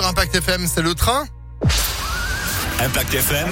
sur Impact FM, c'est le train. Impact FM.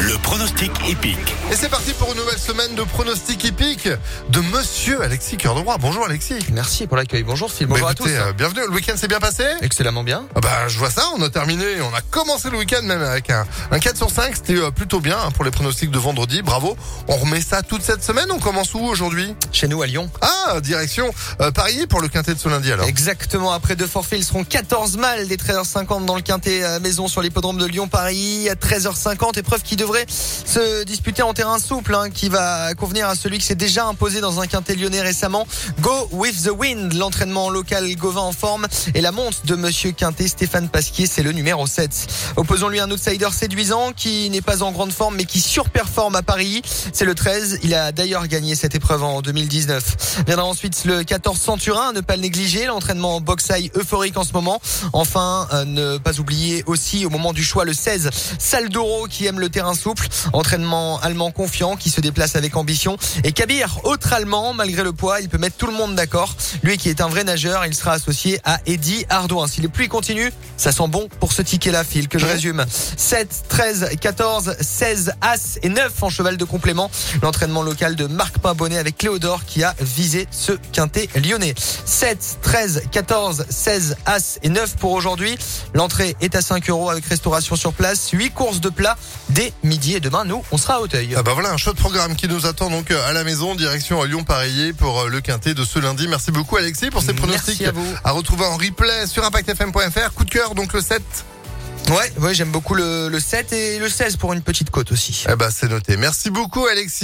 Le pronostic épique. Et c'est parti pour une nouvelle semaine de pronostic épique de Monsieur Alexis Cœur de Roi. Bonjour Alexis. Merci pour l'accueil. Bonjour Phil. Bonjour Bah, à tous. écoutez, euh, bienvenue. Le week-end s'est bien passé? Excellemment bien. Ah Bah, je vois ça, on a terminé, on a commencé le week-end même avec un, un 4 sur 5, c'était euh, plutôt bien hein, pour les pronostics de vendredi, bravo. On remet ça toute cette semaine, on commence où aujourd'hui? Chez nous à Lyon. Ah, direction euh, Paris pour le quintet de ce lundi alors. Exactement. Après deux forfaits, ils seront 14 mâles des 13h50 dans le quintet euh, maison sur l'hippodrome de Lyon-Paris. À 13h50, épreuve qui devrait se disputer en terrain souple, hein, qui va convenir à celui qui s'est déjà imposé dans un quintet lyonnais récemment. Go with the wind, l'entraînement local Gauvin en forme et la monte de Monsieur Quintet, Stéphane Pasquier, c'est le numéro 7. Opposons-lui un outsider séduisant qui n'est pas en grande forme mais qui surperforme à Paris. C'est le 13. Il a d'ailleurs gagné cette épreuve en 2019. Viendra ensuite le 14 Centurin, ne pas le négliger, l'entraînement boxaille euphorique en ce moment. Enfin, euh, ne pas oublier aussi au moment du choix le 16 Saldoro qui aime le terrain souple, entraînement allemand confiant qui se déplace avec ambition et Kabir, autre allemand, malgré le poids, il peut mettre tout le monde d'accord. Lui qui est un vrai nageur, il sera associé à Eddie Ardouin. Si les pluies continuent, ça sent bon pour ce ticket-là, Phil, que je résume. 7, 13, 14, 16, As et 9 en cheval de complément. L'entraînement local de Marc Pimbonnet avec Cléodore qui a visé ce quintet lyonnais. 7, 13, 14, 16, As et 9 pour aujourd'hui. L'entrée est à 5 euros avec restauration sur place. 8 courses de plat dès midi et demain, nous, on sera à Auteuil. Ah bah voilà un chouette programme qui nous attend donc euh, à la maison, direction à Lyon-Pareillet pour euh, le quintet de ce lundi. Merci beaucoup Alexis pour ces Merci pronostics à vous. à retrouver en replay sur impactfm.fr. Coup de cœur donc le 7. Ouais, ouais, j'aime beaucoup le, le 7 et le 16 pour une petite côte aussi. Eh bah c'est noté. Merci beaucoup Alexis.